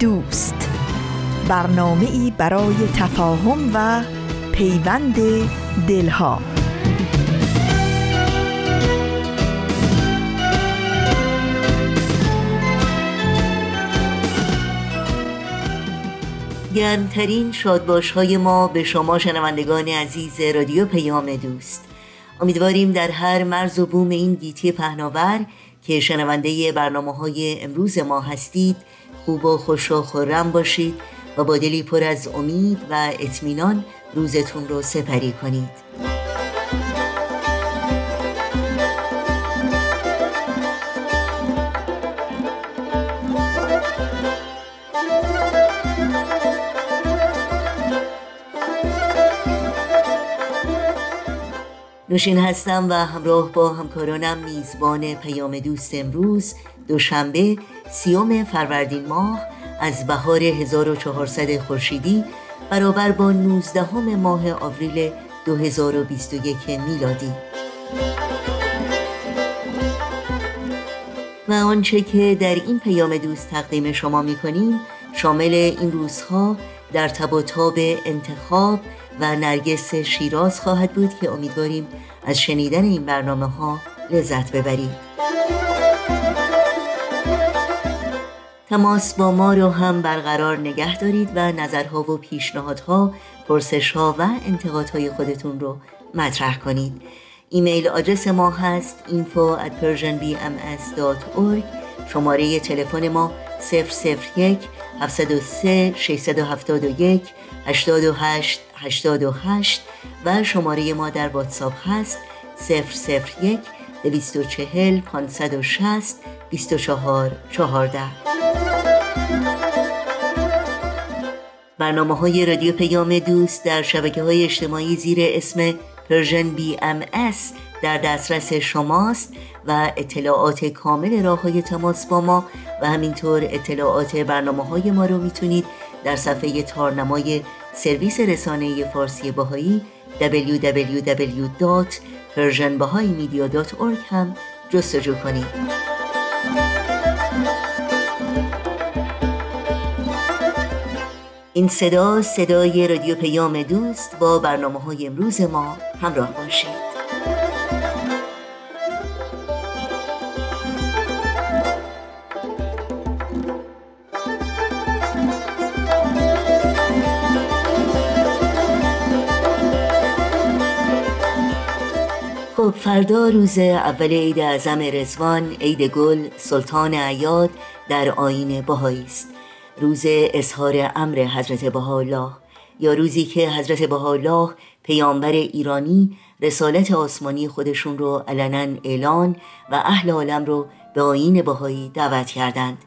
دوست. برنامه ای برای تفاهم و پیوند دلها. گرمترین شادباش های ما به شما شنوندگان عزیز رادیو پیام دوست. امیدواریم در هر مرز و بوم این گیتی پهناور که شنونده برنامه های امروز ما هستید خوب و خوش و خورم باشید و با دلی پر از امید و اطمینان روزتون رو سپری کنید. نوشین هستم و همراه با همکارانم میزبان پیام دوست امروز دوشنبه سیوم فروردین ماه از بهار 1400 خورشیدی برابر با 19 ماه آوریل 2021 میلادی. و آنچه که در این پیام دوست تقدیم شما می کنیم شامل این روزها در تب و تاب انتخاب و نرگس شیراز خواهد بود که امیدواریم از شنیدن این برنامه ها لذت ببرید. تماس با ما رو هم برقرار نگه دارید و نظرها و پیشنهادها پرسشها و انتقادهای خودتون رو مطرح کنید. ایمیل آدرس ما هست info at persianbms.org شماره تلفن ما 001 703 671 828 828 و شماره ما در واتساپ هست 001 240 560 24 14 برنامه های رادیو پیام دوست در شبکه های اجتماعی زیر اسم Persian BMS در دسترس شماست و اطلاعات کامل راه های تماس با ما و همینطور اطلاعات برنامه های ما رو می‌تونید در صفحه تارنمای سرویس رسانه فارسی باهایی www.persianbahaimedia.org هم جستجو کنید. این صدا صدای رادیو پیام دوست با برنامه های امروز ما همراه باشید. خب فردا روز اول عید اعظم رزوان عید گل سلطان عیاد در آین بهایی است. روز اظهار امر حضرت بهاءالله. یا روزی که حضرت بهاءالله پیامبر ایرانی رسالت آسمانی خودشون رو علنا اعلان و اهل عالم رو به آین بهایی دعوت کردند.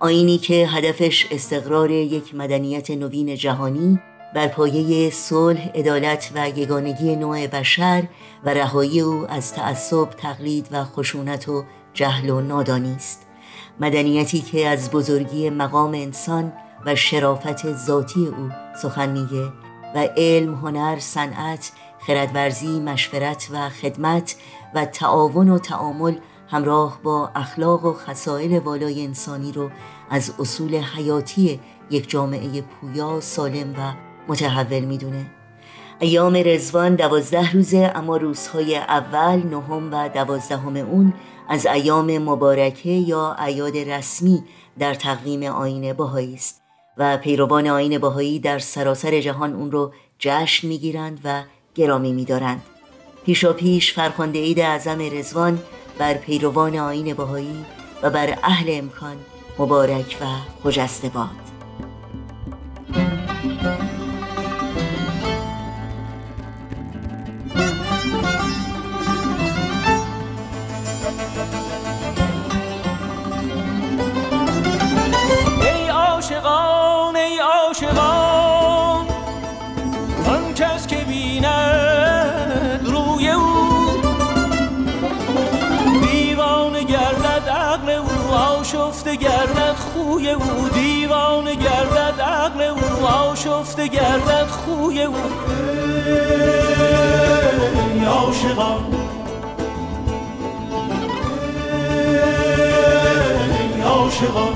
آینی که هدفش استقرار یک مدنیت نوین جهانی بر پایه صلح، عدالت و یگانگی نوع بشر و رهایی او از تعصب، تقلید و خشونت و جهل و نادانی است. مدنیتی که از بزرگی مقام انسان و شرافت ذاتی او سخن میگه و علم، هنر، صنعت، خردورزی، مشورت و خدمت و تعاون و تعامل همراه با اخلاق و خصائل والای انسانی رو از اصول حیاتی یک جامعه پویا، سالم و متحول می‌دونه. ایام رزوان دوازده روزه اما روزهای اول، نهم و دوازدهم اون از ایام مبارکه یا ایاد رسمی در تقویم آین باهایی است و پیروان آین باهایی در سراسر جهان اون رو جشن می‌گیرند و گرامی میدارند. پیشا پیش فرخنده عید اعظم رزوان بر پیروان آین باهایی و بر اهل امکان مبارک و خجسته باد. او دیوانه گردد عقل او آشفته گردد خوی او. ای عاشقان. ای عاشقان.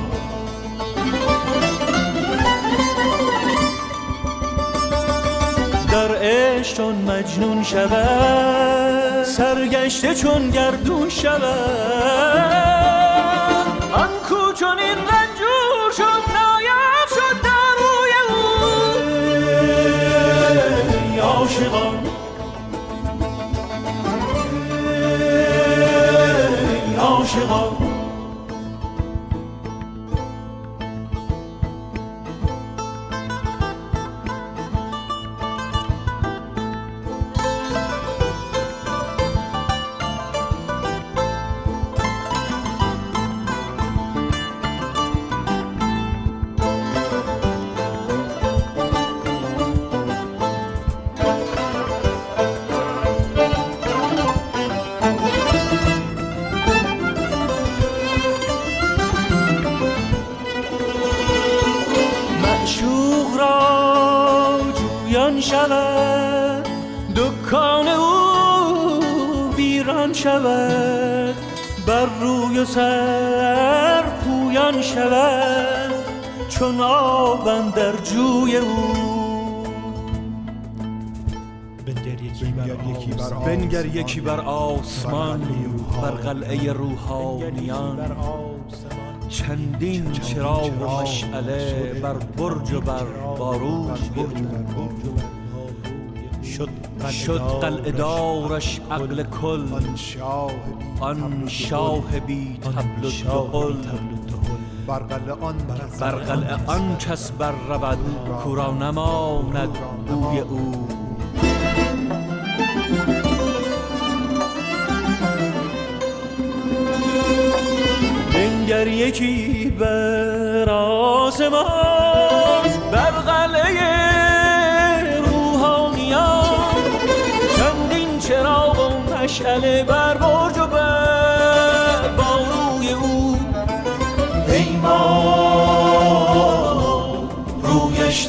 در عشق چون مجنون شود سرگشته چون گردون شود. شود بنگر یکی بر آسمان بر قلعه روحانیان چندین چراغ و مشعله بر برج و بر باروش شد قلعه دارش عقل کل آن شاه بی تبل و بر قلعه آن کس بر رود کورا نماند بوی او. یکی بر آسمان بر قلعه مشعله بر برج و بر باروی او. ای ما رویش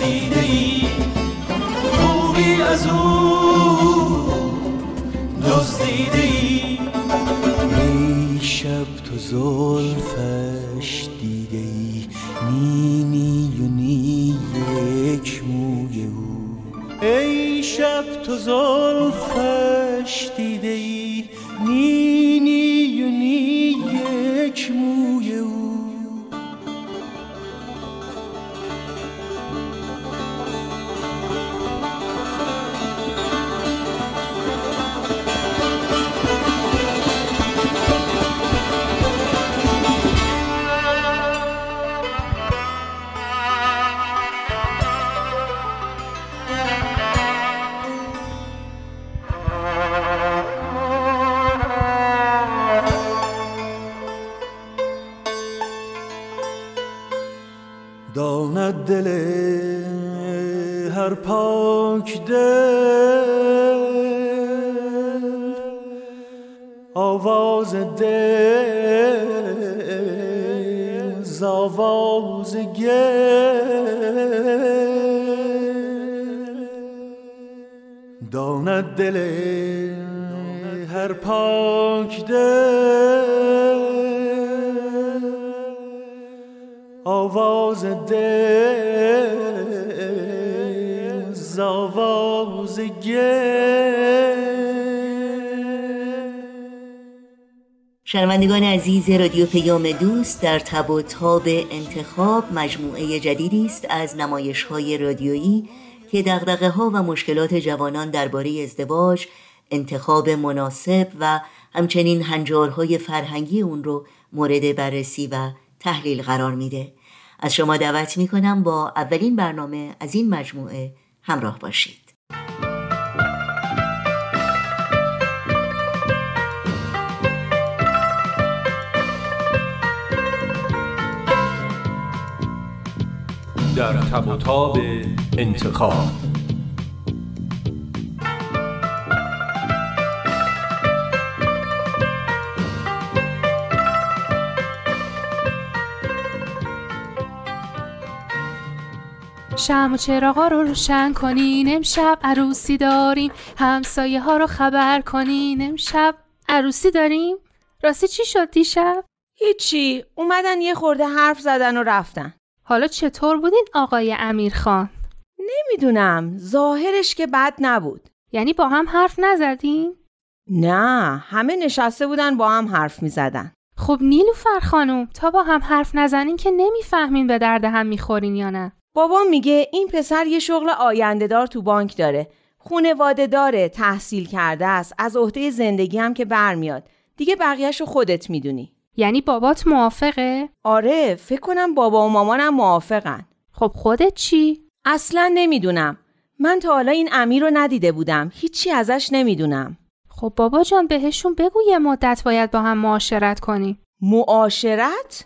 دل هر پاک دل. آواز دل زاواز شنوندگان عزیز رادیو پیام دوست در تب و تاب انتخاب مجموعه جدیدی است از نمایش های رادیویی که دغدغه ها و مشکلات جوانان درباره ازدواج، انتخاب مناسب و همچنین هنجارهای فرهنگی اون رو مورد بررسی و تحلیل قرار میده. از شما دعوت می‌کنم با اولین برنامه از این مجموعه همراه باشید. تب و تاب انتخاب. شم و چراغا رو روشن کنین امشب عروسی داریم. همسایه ها رو خبر کنین امشب عروسی داریم. راستی چی شد دیشب؟ هیچی اومدن یه خورده حرف زدن و رفتن. حالا چطور بودین آقای امیرخان؟ نمی‌دونم. ظاهرش که بد نبود. یعنی با هم حرف نزدین؟ نه همه نشسته بودن با هم حرف می‌زدن. خب نیلوفر خانم تا با هم حرف نزنین که نمی‌فهمین به درد هم می‌خورین یا نه. بابام میگه این پسر یه شغل آینده دار تو بانک داره. خونواده داره تحصیل کرده است. از عهده زندگی هم که برمیاد. دیگه بقیهش رو خودت می‌دونی. یعنی بابات موافقه؟ آره فکر کنم بابا و مامانم موافقن خب خودت چی؟ اصلا نمی‌دونم من تا حالا این امیر رو ندیده بودم هیچی ازش نمی‌دونم خب بابا جان بهشون بگو یه مدت باید با هم معاشرت کنی معاشرت؟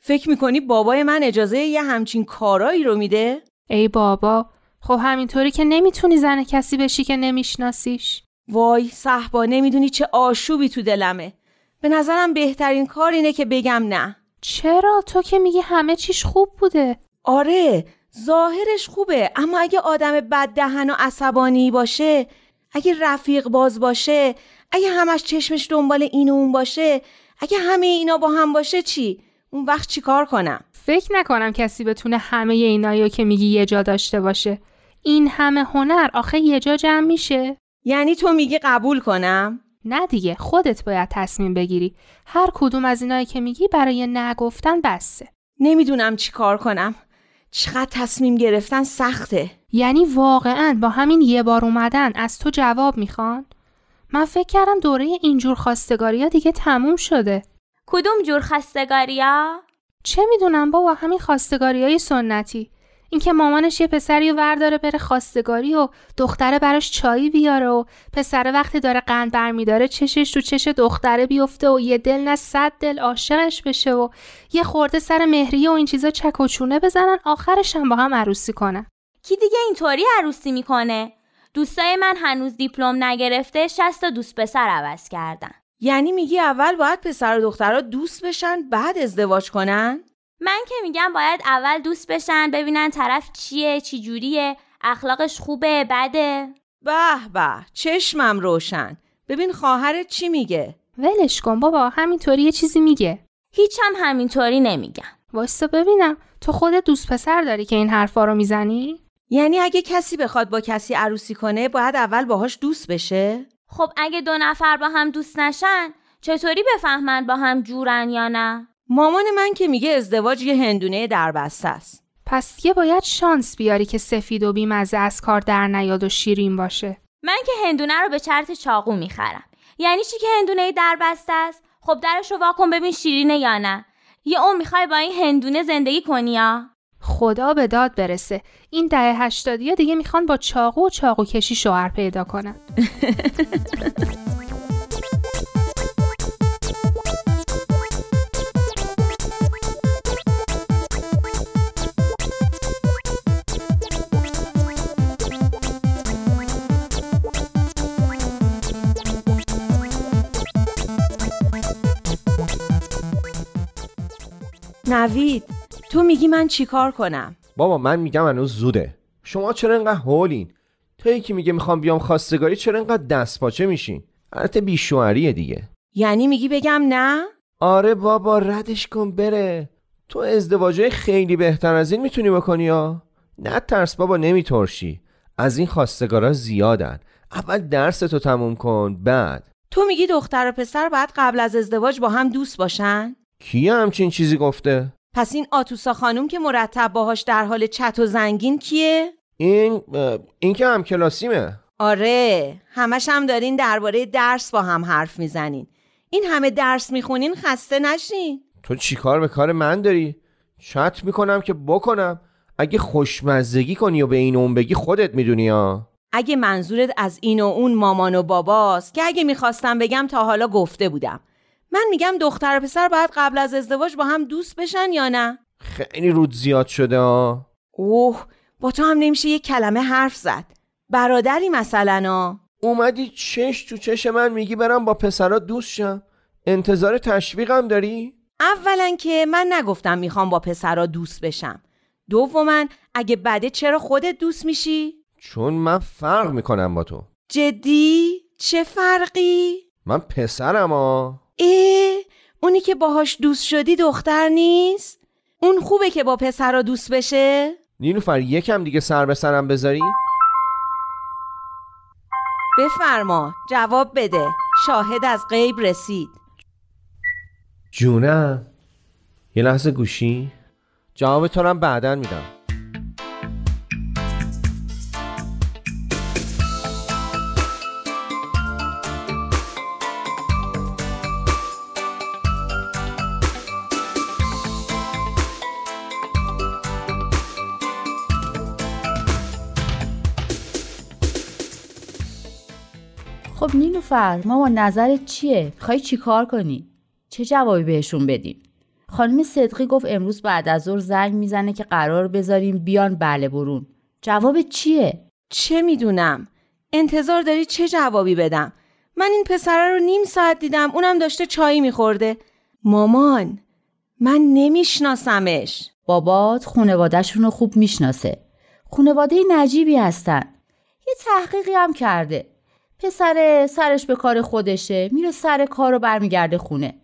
فکر می‌کنی بابای من اجازه یه همچین کارایی رو میده؟ ای بابا خب همینطوری که نمی‌تونی زن کسی بشی که نمیشناسیش وای صحبا نمی‌دونی چه آشوبی تو دلمه به نظرم بهترین کار اینه که بگم نه. چرا؟ تو که میگی همه چیش خوب بوده. آره ظاهرش خوبه اما اگه آدم بد دهن و عصبانی باشه اگه رفیق باز باشه اگه همش چشمش دنبال این و اون باشه اگه همه اینا با هم باشه چی؟ اون وقت چی کار کنم؟ فکر نکنم کسی بتونه همه اینایی که میگی یه جا داشته باشه. این همه هنر آخه یه جا جمع میشه. یعنی تو میگی قبول کنم؟ نه دیگه خودت باید تصمیم بگیری. هر کدوم از اینایی که میگی برای نگفتن بسه نمی‌دونم چی کار کنم. چقدر تصمیم گرفتن سخته. یعنی واقعا با همین یه بار اومدن از تو جواب می‌خوان؟ من فکر کردم دوره اینجور خواستگاری ها دیگه تموم شده. کدوم جور خستگاریا؟ چه می‌دونم بابا همین خواستگاری های سنتی. اینکه مامانش یه پسری رو ورداره بره خواستگاری و دختره براش چایی بیاره و پسر وقتی داره قند برمیداره چشش تو چش دختره بیفته و یه دل نه صد دل عاشقش بشه و یه خورده سر مهریه و این چیزا چک و چونه بزنن آخرش هم با هم عروسی کنن. کی دیگه اینطوری عروسی می‌کنه؟ دوستای من هنوز دیپلم نگرفته شست تا دوست پسر عوض کردن. یعنی میگی اول باید پسر و دخترها دوست بشن بعد ازدواج کنن؟ من که میگم باید اول دوست بشن ببینن طرف چیه چی جوریه اخلاقش خوبه بده. به به چشمم روشن. ببین خواهرت چی میگه؟ ولش کن بابا همینطوری یه چیزی میگه. هیچ هم همینطوری نمیگم. واسه ببینم تو خودت دوست پسر داری که این حرفا رو می‌زنی؟ یعنی اگه کسی بخواد با کسی عروسی کنه باید اول باهاش دوست بشه؟ خب اگه دو نفر با هم دوست نشن چطوری بفهمن با هم جورن یا نه؟ مامان من که میگه ازدواج یه هندونه در بسته است. پس دیگه باید شانس بیاری که سفید و بیمزه از کار در نیاد و شیرین باشه. من که هندونه رو به چرت چاقو می‌خرم. یعنی چی که هندونه در بسته است؟ خب درش رو واکن ببین شیرینه یا نه. یه اون می‌خوای با این هندونه زندگی کنی یا خدا به داد برسه. این دهه هشتادی دیگه می‌خوان با چاقو و چاقو کشی شوهر پیدا کنن. نوید تو میگی من چیکار کنم؟ بابا من میگم هنوز زوده. شما چرا اینقدر هولین تو یکی میگه می‌خوام بیام خواستگاری چرا اینقدر دست پاچه میشین؟ البته بیشوهریه دیگه. یعنی میگی بگم نه؟ آره بابا ردش کن بره. تو ازدواجه خیلی بهتر از این می‌تونی بکنی یا نه ترس بابا نمیترشی. از این خواستگارا زیادن. اول درس تو تموم کن بعد. تو میگی دختر و پسر باید قبل از ازدواج با هم دوست باشن؟ کی همچین چیزی گفته؟ پس این آتوسا خانوم که مرتب باهاش در حال چت و زنگین کیه؟ این این که هم کلاسیمه. آره همش هم دارین درباره درس با هم حرف می‌زنین. این همه درس می‌خونین خسته نشین. تو چیکار به کار من داری؟ چت می‌کنم که بکنم. اگه خوشمزگی کنی و به این اون بگی خودت می‌دونی ها. اگه منظورت از این و اون مامان و باباست که اگه می‌خواستم بگم تا حالا گفته بودم. من میگم دختر و پسر باید قبل از ازدواج با هم دوست بشن یا نه خیلی رود زیاد شده ها اوه با تو هم نمیشه یه کلمه حرف زد برادری مثلا ها اومدی چش تو چش من میگی برم با پسرا دوست شم انتظار تشویقم داری؟ اولا که من نگفتم می‌خوام با پسرا دوست بشم دوما اگه بده چرا خودت دوست میشی؟ چون من فرق می‌کنم با تو جدی؟ چه فرقی؟ من پسرم ها اه اونی که باهاش دوست شدی دختر نیست؟ اون خوبه که با پسرا دوست بشه؟ نیلوفر یکم دیگه سر به سرم بذاری بفرما جواب بده. شاهد از غیب رسید. جونم یه لحظه گوشی. جواب تو هم بعدا میدم. نیلوفر ماما نظرت چیه؟ می‌خوای چیکار کنی؟ چه جوابی بهشون بدیم؟ خانم صدقی گفت امروز بعد از ظهر زنگ می‌زنه که قرار بذاریم بیان. بله برون. جواب چیه؟ چه می‌دونم. انتظار داری چه جوابی بدم؟ من این پسره رو نیم ساعت دیدم اونم داشته چایی میخورده. مامان من نمیشناسمش. بابات خونوادهشون رو خوب می‌شناسه. خونواده نجیبی هستن. یه تحقیقی هم کرده. پسر سرش به کار خودشه میره سر کار و برمیگرده خونه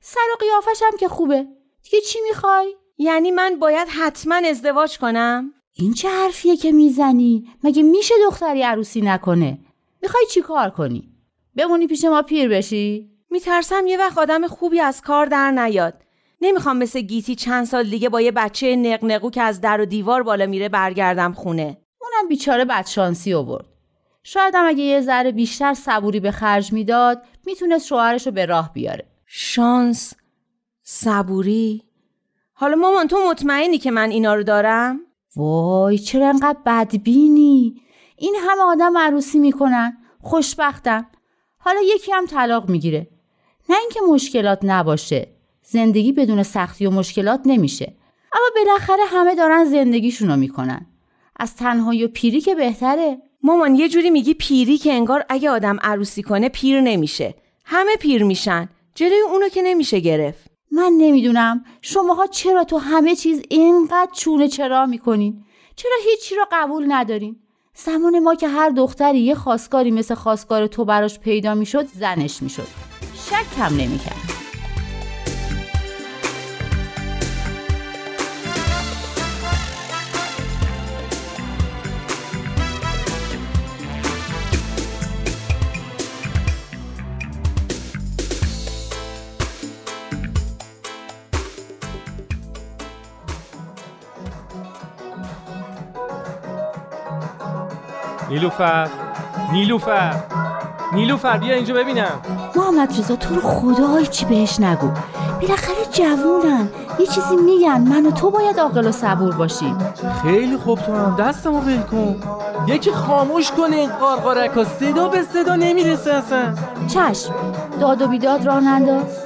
سر و قیافش هم که خوبه دیگه چی می‌خوای؟ یعنی من باید حتما ازدواج کنم؟ این چه حرفیه که می‌زنی؟ مگه میشه دختری عروسی نکنه؟ می‌خوای چی کار کنی؟ بمونی پیش ما پیر بشی؟ میترسم یه وقت آدم خوبی از کار در نیاد نمی‌خوام مثل گیتی چند سال دیگه با یه بچه نقنقو که از در و دیوار بالا میره برگردم خونه اونم بیچاره بدشانسی آورد شاید هم اگه یه ذره بیشتر صبوری به خرج می‌داد می‌تونست شوهرش رو به راه بیاره. شانس صبوری؟ حالا مامان تو مطمئنی که من اینا رو دارم؟ وای چرا انقدر بدبینی؟ این همه آدم عروسی می‌کنن. خوشبختن حالا یکی هم طلاق می‌گیره. نه اینکه مشکلات نباشه. زندگی بدون سختی و مشکلات نمیشه. اما بالاخره همه دارن زندگیشونو می‌کنن. از تنهایی و پیری که بهتره. مامان یه جوری میگی پیری که انگار اگه آدم عروسی کنه پیر نمیشه. همه پیر میشن. جلوی اونو که نمیشه گرفت. من نمی‌دونم. شماها چرا تو همه چیز اینقدر چونه چرا می‌کنین؟ چرا هیچی رو قبول ندارین؟ زمان ما که هر دختری یه خواستگاری مثل خواستگار تو براش پیدا می‌شد زنش می‌شد. شک هم نمی‌کرد. نیلوفر. نیلوفر. نیلوفر بیا اینجا ببینم. محمد رضا تو رو خدا چی بهش نگو. بالاخره جوونن. یه چیزی میگن. من و تو باید عاقل و صبور باشیم. خیلی خوب تو هم. دستمو ول کن. یکی خاموش کنه این قارقارک ها. صدا به صدا نمی‌رسه اصلا. چشم. داد و بیداد راه ننداز.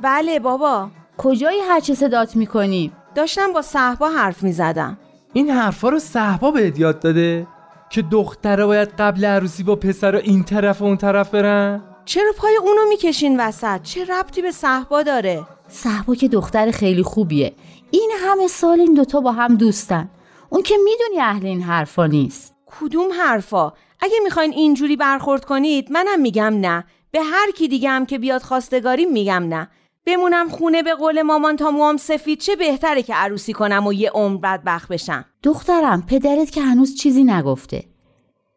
بله بابا. کجایی هرچه صدات می‌کنیم داشتم با صحبا حرف می‌زدم. این حرفا رو صحبا بهت یاد داده که دختره باید قبل عروسی با پسر این طرف و اون طرف برن؟ چرا پای اونو می‌کشین وسط؟ چه ربطی به صحبا داره؟ صحبا که دختر خیلی خوبیه. این همه سال این دوتا با هم دوستن. اون که می‌دونی اهل این حرفا نیست. کدوم حرفا؟ اگه می‌خواین اینجوری برخورد کنید منم میگم نه. به هر کی دیگه هم که بیاد خواستگاری میگم نه. بمونم خونه به قول مامان تا موام سفید چه بهتره که عروسی کنم و یه عمر بدبخت بشم؟ دخترم پدرت که هنوز چیزی نگفته.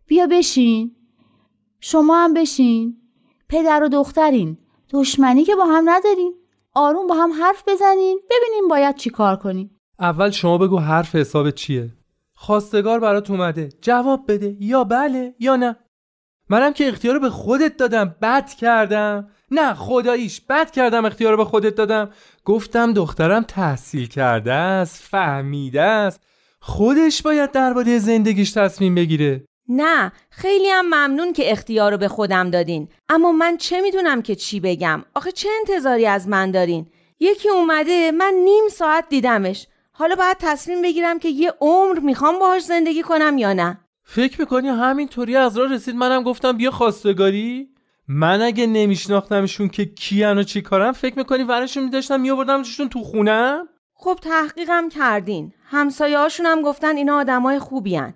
بیا بشین. شما هم بشین. پدر و دخترین. دشمنی که با هم ندارین آروم با هم حرف بزنین. ببینیم باید چی کار کنیم. اول شما بگو حرف حساب چیه. خواستگار برات اومده. جواب بده. یا بله یا نه. منم که اختیار به خودت دادم بد کردم. نه خداییش بد کردم اختیار به خودت دادم. گفتم دخترم تحصیل کرده است فهمیده است. خودش باید درباره زندگیش تصمیم بگیره. نه خیلی هم ممنون که اختیار رو به خودم دادین. اما من چه می‌دونم که چی بگم؟ آخه چه انتظاری از من دارین؟ یکی اومده من نیم ساعت دیدمش. حالا باید تصمیم بگیرم که یه عمر می‌خوام باهاش زندگی کنم یا نه. فکر می‌کنی همینطوری از راه رسید منم گفتم بیا خواستگاری من اگه نمیشناختمشون که کیان و چی کارم فکر می‌کنی ورشون میداشتم میابردمشون تو خونم خب تحقیقم کردین همسایه هم گفتن اینا آدمای خوبی هن.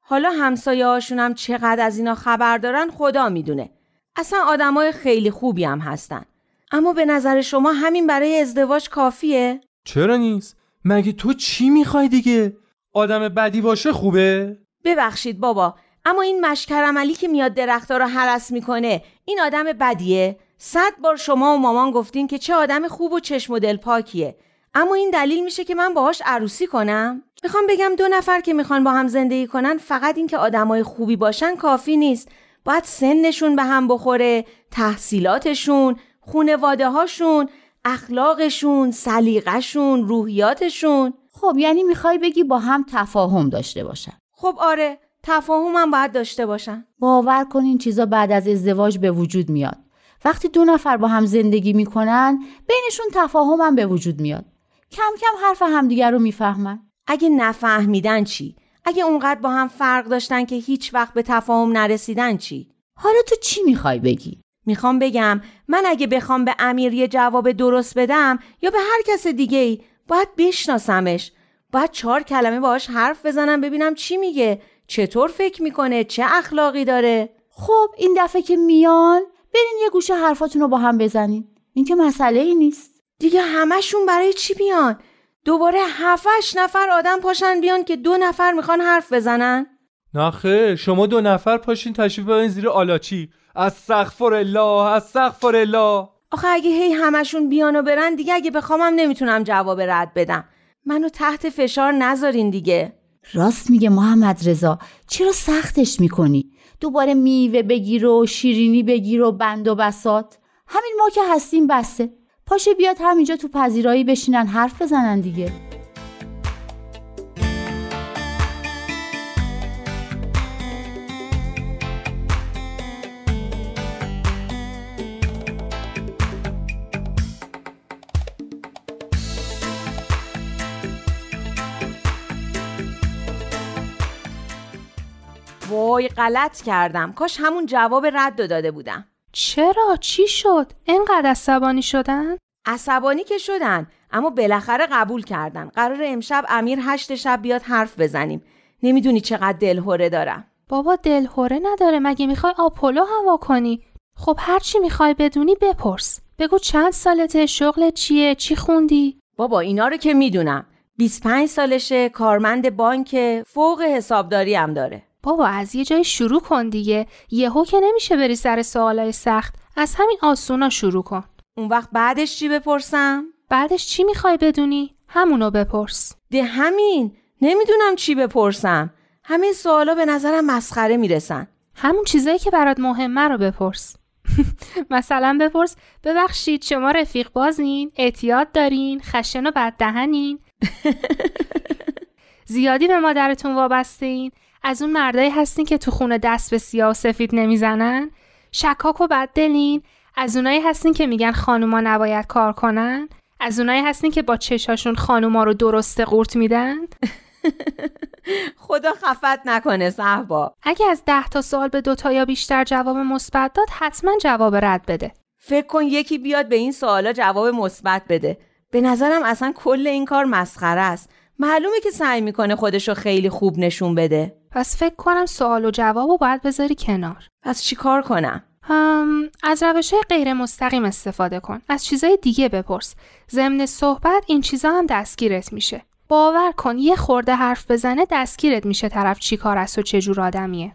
حالا همسایه هم چقدر از اینا خبر دارن خدا می‌دونه اصلا آدمای خیلی خوبی هم هستن اما به نظر شما همین برای ازدواج کافیه؟ چرا نیست؟ مگه تو چی می‌خوای دیگه؟ آدم بدی باشه خوبه؟ ببخشید بابا. اما این مشکر عملی که میاد درختها رو حرس می‌کنه این آدم بدیه. صد بار شما و مامان گفتین که چه آدم خوب و چشم و دل پاکیه. اما این دلیل میشه که من باهاش عروسی کنم. می‌خوام بگم دو نفر که می‌خوان با هم زندگی کنن فقط اینکه آدمای خوبی باشن کافی نیست. باید سنشون به هم بخوره تحصیلاتشون خونواده هاشون اخلاقشون سلیقهشون روحیاتشون. خب یعنی می‌خوای بگی با هم تفاهم داشته باشن. خب آره تفاهم هم باید داشته باشن باور کن این چیزا بعد از ازدواج به وجود میاد. وقتی دو نفر با هم زندگی می‌کنن بینشون تفاهم هم به وجود میاد. کم کم حرف همدیگر رو می‌فهمن. اگه نفهمیدن چی؟ اگه اونقدر با هم فرق داشتن که هیچ وقت به تفاهم نرسیدن چی؟ حالا تو چی می‌خوای بگی؟ می‌خوام بگم من اگه بخوام به امیر یه جواب درست بدم یا به هر کس دیگه ای باید بشناسمش. باید چهار کلمه باهاش حرف بزنم ببینم چی میگه. چطور فکر می‌کنه؟ چه اخلاقی داره؟ خب این دفعه که میان برین یه گوشه حرفاتون رو با هم بزنین. این که مسئله ای نیست. دیگه همشون برای چی بیان؟ دوباره هفتش نفر آدم پاشن بیان که دو نفر می‌خوان حرف بزنن؟ نه شما دو نفر پاشین تشریف ببرین زیر آلاچی. از سقفر الله از سقفر الله آخه اگه هی همشون بیان و برن دیگه اگه بخوامم نمی‌تونم جواب رد بدم. منو تحت فشار نذارین دیگه. راست میگه محمد رضا. چرا سختش می‌کنی؟ دوباره میوه بگیر و شیرینی بگیر و بند و بسات همین ما که هستیم بسته. پاشه بیاد همینجا تو پذیرایی بشینن حرف بزنن دیگه. وای غلط کردم. کاش همون جواب رد داده بودم. چرا؟ چی شد؟ انقدر عصبانی شدن؟ عصبانی که شدن. اما بالاخره قبول کردن. قرار امشب امیر هشت شب بیاد حرف بزنیم. نمی‌دونی چقدر دلهوره دارم. بابا دلهوره نداره. مگه می‌خوای آپولو هوا کنی؟ خب هر چی می‌خوای بدونی بپرس. بگو چند سالته؟ شغل چیه؟ چی خوندی؟ بابا اینا رو که می‌دونم. 25 سالشه کارمند بانک فوق حسابداری هم داره. بابا از یه جای شروع کن دیگه. یهو که نمیشه بری سر سوالای سخت از همین آسونا شروع کن. اون وقت بعدش چی بپرسم؟ بعدش چی می‌خوای بدونی؟ همونو بپرس. ده همین. نمی‌دونم چی بپرسم. همین سوالا به نظرم مسخره می‌رسن. همون چیزایی که برات مهمه رو بپرس. مثلا بپرس ببخشید شما رفیق بازین اعتیاد دارین خشن و بد دهنین زیادی به مادرتون وابسته این از اون مردایی هستین که تو خونه دست به سیاه و سفید نمی‌زنن؟ شکاک و دلین از اونایی هستین که میگن خانوما نباید کار کنن. از اونایی هستین که با چشاشون خانوما رو درست قورت میدن. خدا خفت نکنه صحبا. اگه از ده تا سوال به دوتا یا بیشتر جواب مثبت داد حتما جواب رد بده. فکر کن یکی بیاد به این سوالا جواب مثبت بده. به نظرم اصلا کل این کار مسخره است. معلومه که سعی می‌کنه خودشو خیلی خوب نشون بده. پس فکر کنم سوال و جواب رو باید بذاری کنار. پس چی کار کنم؟ هم از روش غیر مستقیم استفاده کن. از چیزای دیگه بپرس. ضمن صحبت این چیزا هم دستگیرت میشه. باور کن یه خورده حرف بزنه دستگیرت میشه طرف چی کار است و چه جور آدمیه.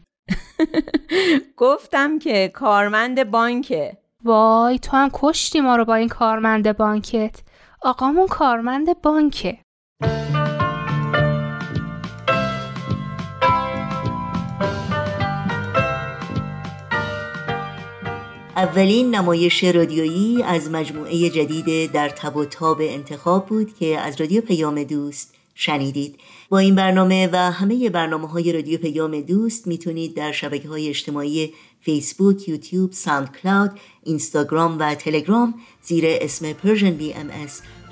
گفتم که کارمند بانکه. وای تو هم کشتی ما رو با این کارمند بانکت. آقامون کارمند بانکه. اولین نمایش رادیویی از مجموعه جدید در تب و تاب انتخاب بود که از رادیو پیام دوست شنیدید. با این برنامه و همه برنامه های رادیو پیام دوست می‌تونید در شبکه های اجتماعی فیسبوک، یوتیوب، ساند کلاود، اینستاگرام و تلگرام زیر اسم بی ام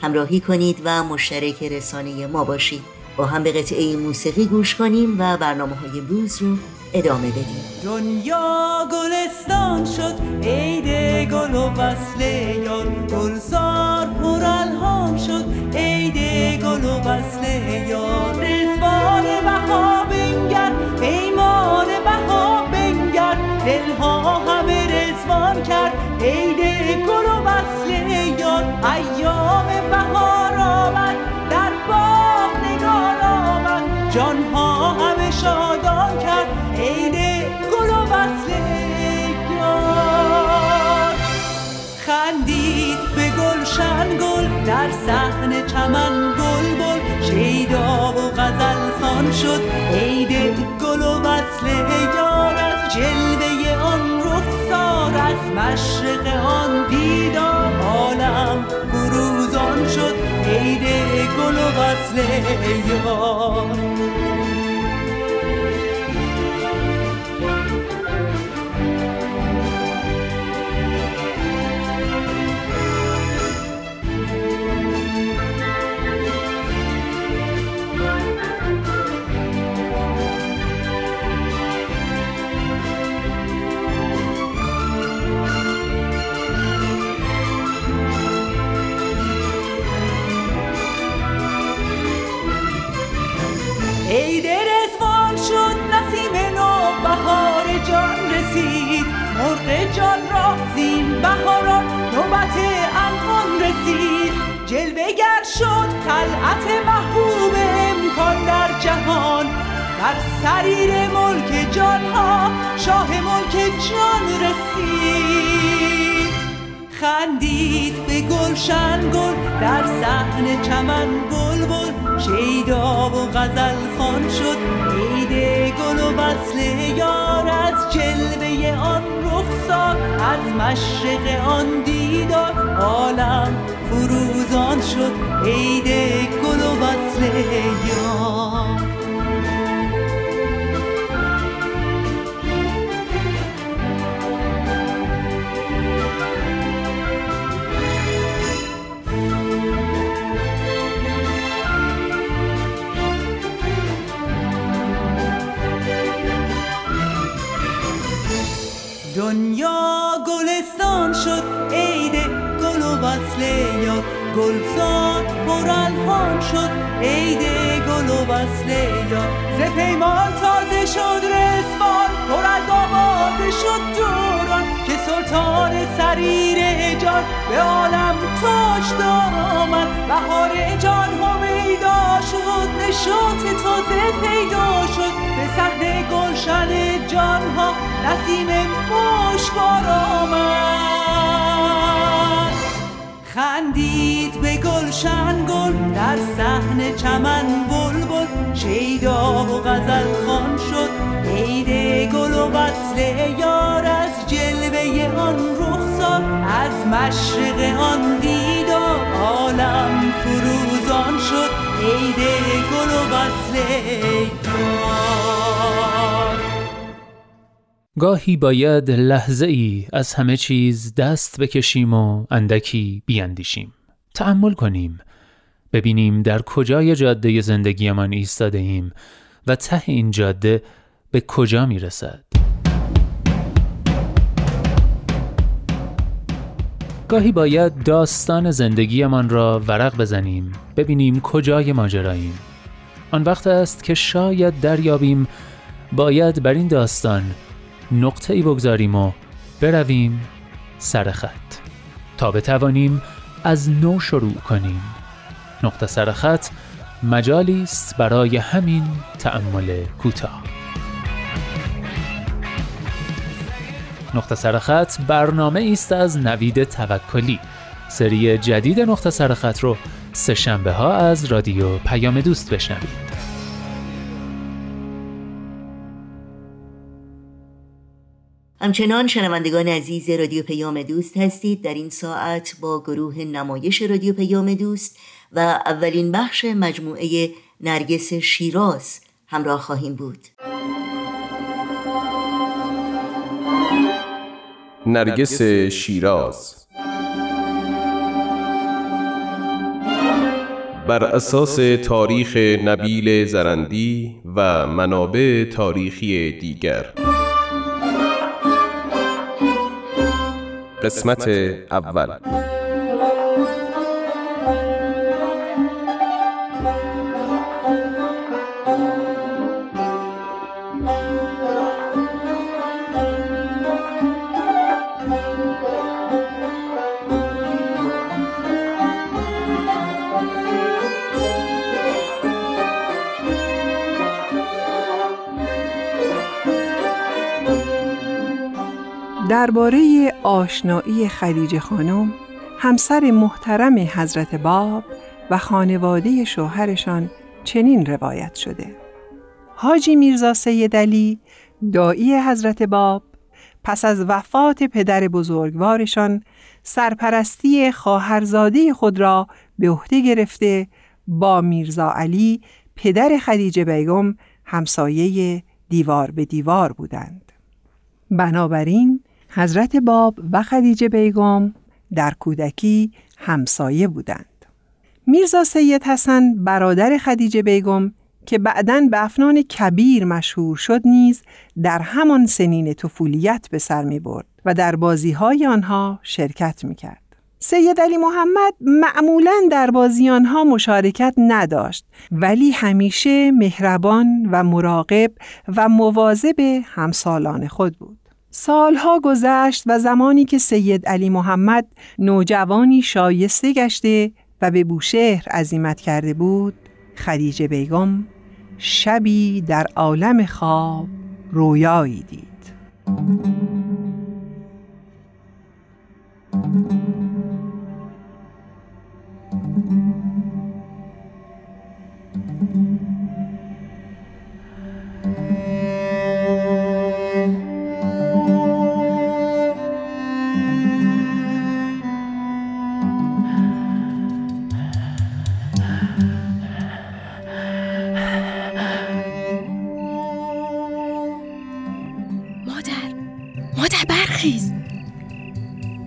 همراهی کنید و مشترک رسانه ما باشید. با هم به قطعه موسیقی گوش کنیم و برنامه های بلوز رو ادامه بدیم. دنیا گلستان شد عید گل و وصل یار. گلزار پر الهام شد عید وصل یار. رزوان بها بنگر پیمان بها بنگر. دلها همه رزوان کرد عید گل و وصل گلشن گل در صحن چمن گل بل. شیدا و غزل خان شد عید گل و وصل یار از جلوه آن رخسار از مشرق آن دیدار. عالم فروزان شد عید گل و وصل یار. مرغ جان را زین بهاران نوبت الهان رسید. جلوگر شد طلعت محبوب امکان در جهان. بر سریر ملک جان ها شاه ملک جان رسید. خندید به گلشن گل در صحن چمن گل بل شیدا و غزل خان شد عید گل و وصل یار. از جلوه آن رخسار از مشرق آن دیدار. عالم فروزان شد عید گل و وصل یار. دنیا گلستان شد عید گل و وصل یار گلزار پر الهام شد. عید گل و وصل یار ز پیمان تازه شد رسوان پر از آوازه شد دوران که سلطان سریر جان به عالم تاج دار آمد. بهار جان همیدا شد نشاط تازه پیدا شد. به صحنه نسیم خوشبار آمد. خندید به گلشن گل در صحن چمن بلبل. شیدا و غزل خان شد عید گل و وصل یار از جلوه آن رخسار. از مشرق آن دیدار عالم فروزان شد عید گل و وصل یار. گاهی باید لحظه ای از همه چیز دست بکشیم و اندکی بیاندیشیم. تأمل کنیم. ببینیم در کجای جاده زندگیمان ایستاده ایم و ته این جاده به کجا می رسد. گاهی باید داستان زندگیمان را ورق بزنیم ببینیم کجای ماجراییم آن وقت است که شاید دریابیم باید بر این داستان نقطه ای بگذاریم و برویم سر خط. تا بتوانیم از نو شروع کنیم. نقطه سر خط مجالی است برای همین تأمل کوتاه. نقطه سر خط برنامه است از نوید توکلی. سری جدید نقطه سر خط رو سه شنبه ها از رادیو پیام دوست بشنوید. همچنان شنوندگان عزیز رادیو پیام دوست هستید. در این ساعت با گروه نمایش رادیو پیام دوست و اولین بخش مجموعه نرگس شیراز همراه خواهیم بود. نرگس شیراز. بر اساس تاریخ نبیل زرندی و منابع تاریخی دیگر. قسمت اول. درباره آشنایی خدیجه خانم همسر محترم حضرت باب و خانواده شوهرشان چنین روایت شده حاجی میرزا سید علی دایی حضرت باب پس از وفات پدر بزرگوارشان سرپرستی خواهرزاده خود را به عهده گرفته با میرزا علی پدر خدیجه بیگم همسایه دیوار به دیوار بودند. بنابراین حضرت باب و خدیجه بیگم در کودکی همسایه بودند. میرزا سید حسن برادر خدیجه بیگم که بعداً به افنان کبیر مشهور شد نیز در همان سنین طفولیت به سر می برد و در بازی های آنها شرکت می کرد. سید علی محمد معمولا در بازی آنها مشارکت نداشت ولی همیشه مهربان و مراقب و مواظب همسالان خود بود. سالها گذشت و زمانی که سید علی محمد نوجوانی شایسته گشته و به بوشهر عزیمت کرده بود خدیجه بیگم شبی در عالم خواب رویایی دید.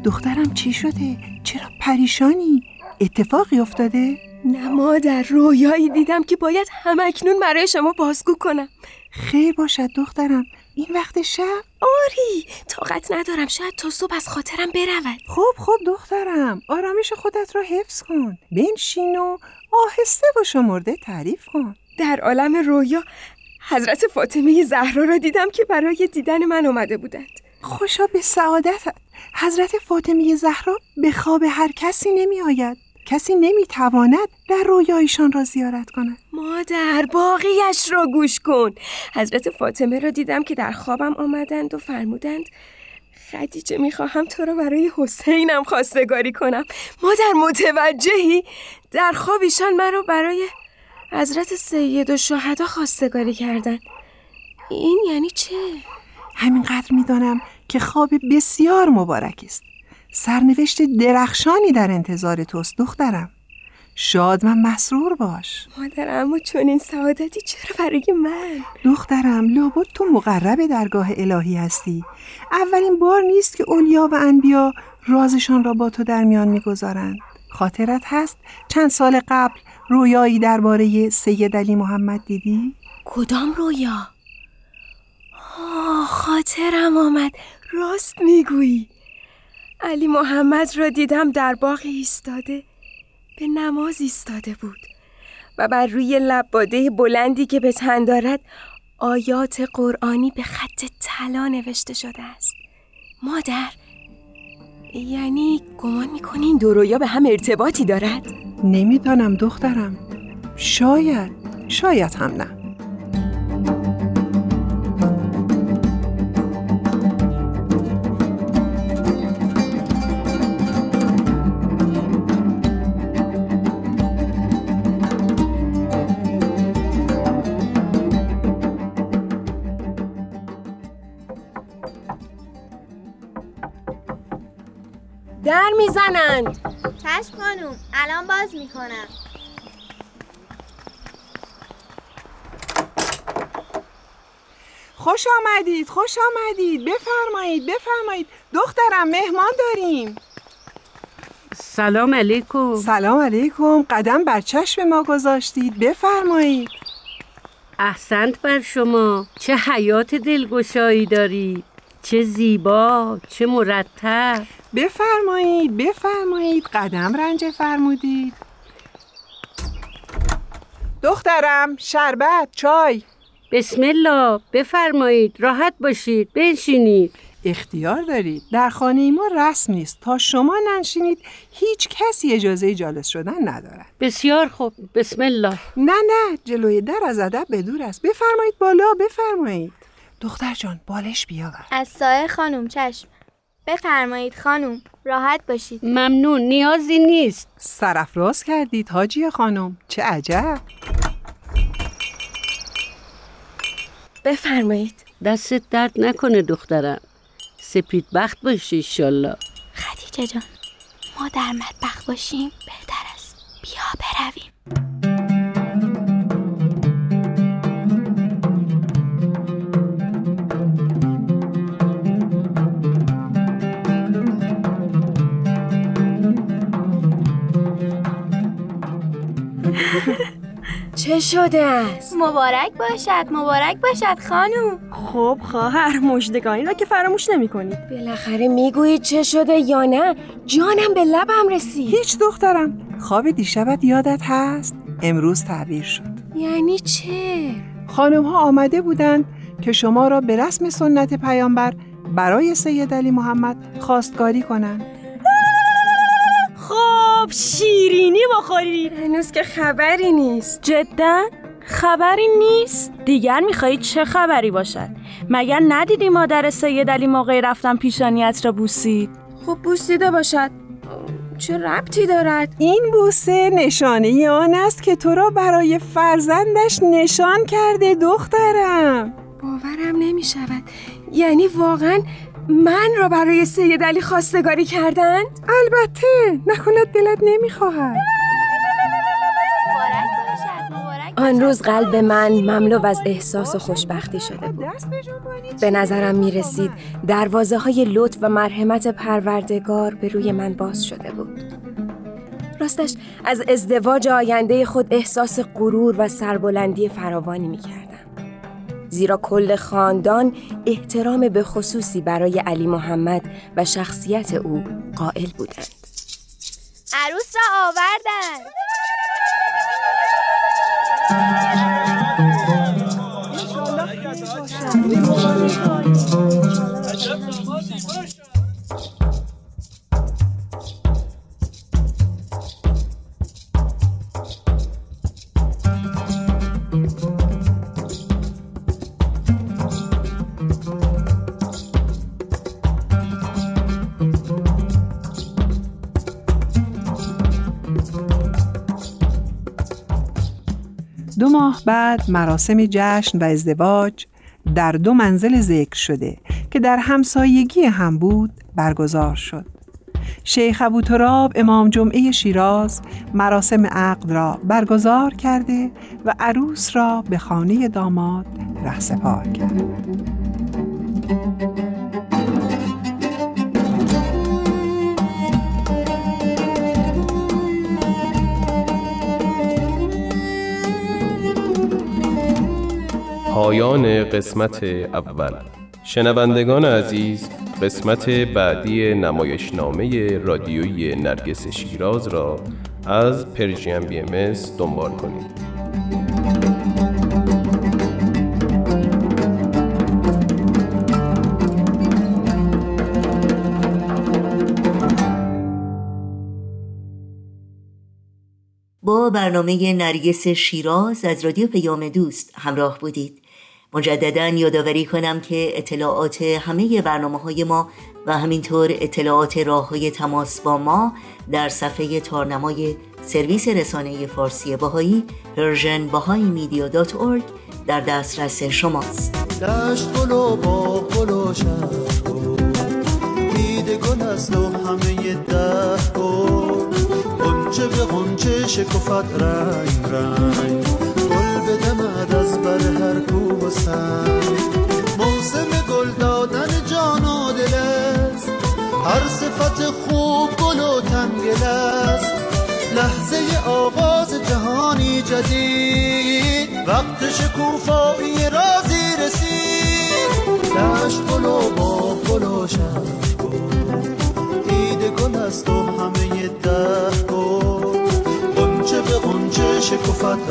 دخترم چی شده؟ چرا پریشانی؟ اتفاقی افتاده؟ نه مادر رویایی دیدم که باید همکنون برای شما بازگو کنم خیر باشد دخترم این وقت شب؟ آری طاقت ندارم شاید تا صبح از خاطرم برود خب خب دخترم آرامش خودت را حفظ کن بنشین و آهسته و شمرده تعریف کن در عالم رویا حضرت فاطمه زهرا را دیدم که برای دیدن من آمده بودند خوشا به سعادتت حضرت فاطمه زهرا به خواب هر کسی نمی آید کسی نمی تواند در رویایشان را زیارت کند. مادر باقیش را گوش کن. حضرت فاطمه را دیدم که در خوابم آمدند و فرمودند خدیجه می‌خواهم تو را برای حسینم خواستگاری کنم. مادر متوجهی؟ در خواب ایشان مرا برای حضرت سید و شهدا خواستگاری کردن این یعنی چه؟ همینقدر می‌دانم که خواب بسیار مبارک است. سرنوشت درخشانی در انتظار توست دخترم. شاد و مسرور باش. مادر اما چون این سعادتی چرا برای من؟ دخترم لابد تو مقرب درگاه الهی هستی. اولین بار نیست که اولیا و انبیا رازشان را با تو در میان می‌گذارند. خاطرت هست چند سال قبل رویایی درباره سید علی محمد دیدی؟ کدام رویا؟ آه خاطرم آمد. راست می‌گویی. علی محمد را دیدم در باغ ایستاده. به نماز ایستاده بود. و بر روی لباده بلندی که به تن دارد آیات قرآنی به خط طلا نوشته شده است. مادر یعنی گمان می‌کنین دو رویا به هم ارتباطی دارد؟ نمی‌دانم دخترم. شاید. شاید هم نه. می‌زنند. چشم خانوم الان باز می‌کنم. خوش آمدید خوش آمدید. بفرمایید بفرمایید. دخترم مهمان داریم. سلام علیکم. سلام علیکم. قدم بر چشم ما گذاشتید. بفرمایید. احسنت بر شما. چه حیات دلگشایی دارید. چه زیبا چه مرتب. بفرمایید بفرمایید. قدم رنج فرمودید. دخترم شربت چای. بسم الله بفرمایید. راحت باشید بنشینید. اختیار دارید. در خانه ما رسم نیست. تا شما ننشینید هیچ کسی اجازه جالس شدن ندارد. بسیار خوب. بسم الله. نه نه. جلوی در از ادب به دور است. بفرمایید بالا بفرمایید. دختر جان بالش بیاور. از سایه خانم چشم. بفرمایید خانم راحت باشید. ممنون نیازی نیست. سرفراز کردید حاجی خانم چه عجب. بفرمایید. دستت درد نکنه دخترم. سپید بخت باشی ایشالله خدیجه جان ما در مطبخ باشیم بهتر است. بیا برویم. چه شده است؟ مبارک باشد مبارک باشد خانم. خب خواهر مژدگانی را که فراموش نمی کنید بالاخره می‌گویید چه شده یا نه؟ جانم به لبم رسید. هیچ دخترم. خواب دیشبت یادت هست؟ امروز تعبیر شد. یعنی چه؟ خانم ها آمده بودند که شما را به رسم سنت پیامبر برای سید علی محمد خواستگاری کنند. خب شیرینی بخورید هنوز که خبری نیست. جدا؟ خبری نیست؟ دیگر می‌خواهید چه خبری باشد؟ مگر ندیدی مادر سید علی موقع رفتن پیشانیت را بوسید؟ خب بوسیده باشد. چه ربطی دارد؟ این بوسه نشانه آن است که تو را برای فرزندش نشان کرده دخترم. باورم نمی شود یعنی واقعا من را برای سید علی خواستگاری کردند؟ البته نکند دلت نمی‌خواهد. آن روز قلب من مملو از احساس و خوشبختی شده بود. به نظرم می رسید دروازه های لطف و مرحمت پروردگار به روی من باز شده بود. راستش از ازدواج آینده خود احساس غرور و سربلندی فراوانی می کردم زیرا کل خاندان احترام به خصوصی برای علی محمد و شخصیت او قائل بودند. عروس را آوردن. بعد مراسم جشن و ازدواج در دو منزل ذکر شده که در همسایگی هم بود برگزار شد. شیخ ابو تراب امام جمعه شیراز مراسم عقد را برگزار کرده و عروس را به خانه داماد رهسپار کرد. پایان قسمت اول. شنوندگان عزیز قسمت بعدی نمایشنامه رادیویی نرگس شیراز را از پرژیم بی ام دنبال کنید. با برنامه نرگس شیراز از رادیو پیام دوست همراه بودید. مجددا یادآوری کنم که اطلاعات همه برنامه های ما و همینطور اطلاعات راه های تماس با ما در صفحه تارنمای سرویس رسانه فارسی بهایی Persian Bahá'í Media dot در دسترس شماست. دشت گل و با گل و دیده گل است و همه ده گل به قنچه شکفت رنگ رنگ. گل بدمد از بر هر کوه و موسم گل دادن جان و دل است. هر صفت خوب گل و تنگل است. لحظه آغاز جهانی جدید. وقت شکوفایی رازی رسید. دشت گل و با گل و دیده گل است و همه ده گل. قنچه به قنچه شکفت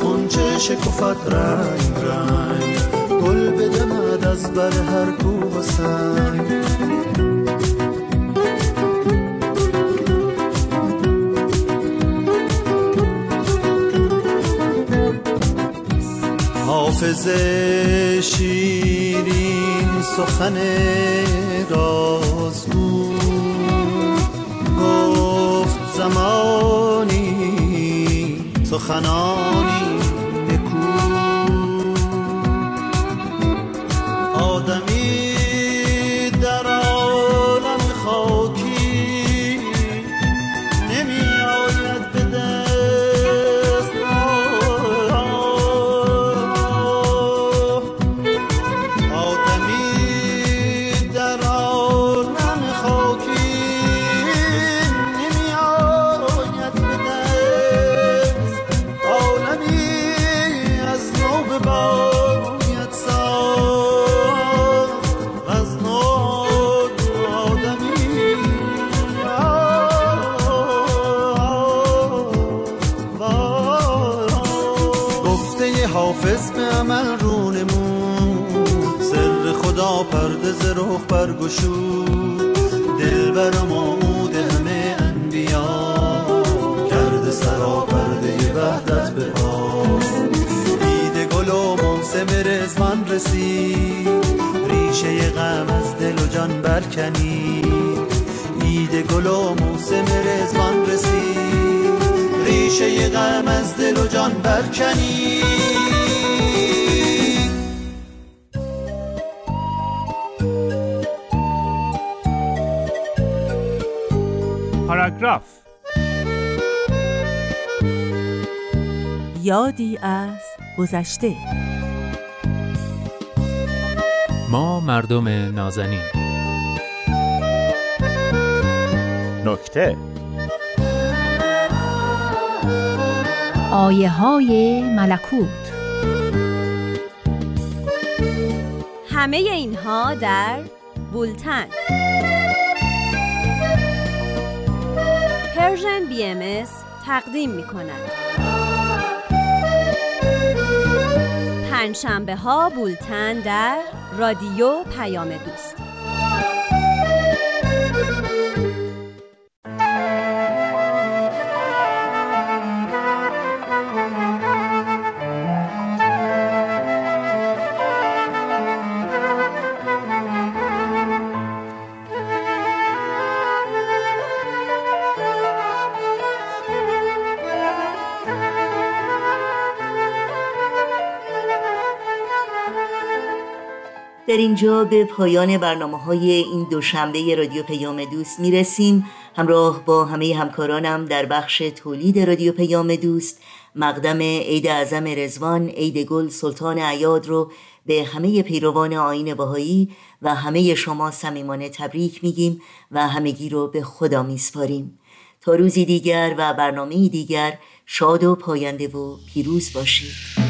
قنچه شکفت رنگ رنگ. گل بدمد از بر هر کوه و سنگ. حافظ شیرین سخن رازگو. گفت زمانی سخنانی. برگشود دل برم آمود همه انبیا. کرده سرا پرده وحدت به دید گل و موسم رزوان رسید. ریشه غم از دل و جان برکنی دید گل و موسم رزوان رسید. ریشه غم از دل و جان برکنی یادی از گذشته. ما مردم نازنین. نکته. آیه های ملکوت. همه اینها در بولتن. پرژن بی ام تقدیم می کند پنجشنبه ها بولتن در رادیو پیام دوست. در اینجا به پایان برنامه های این دوشنبه رادیو پیام دوست می‌رسیم. همراه با همه همکارانم در بخش تولید رادیو پیام دوست مقدم عید اعظم رزوان عید گل سلطان عیاد رو به همه پیروان آین باهایی و همه شما صمیمانه تبریک میگیم و همگی رو به خدا میسپاریم. تا روزی دیگر و برنامه دیگر شاد و پاینده و پیروز باشید.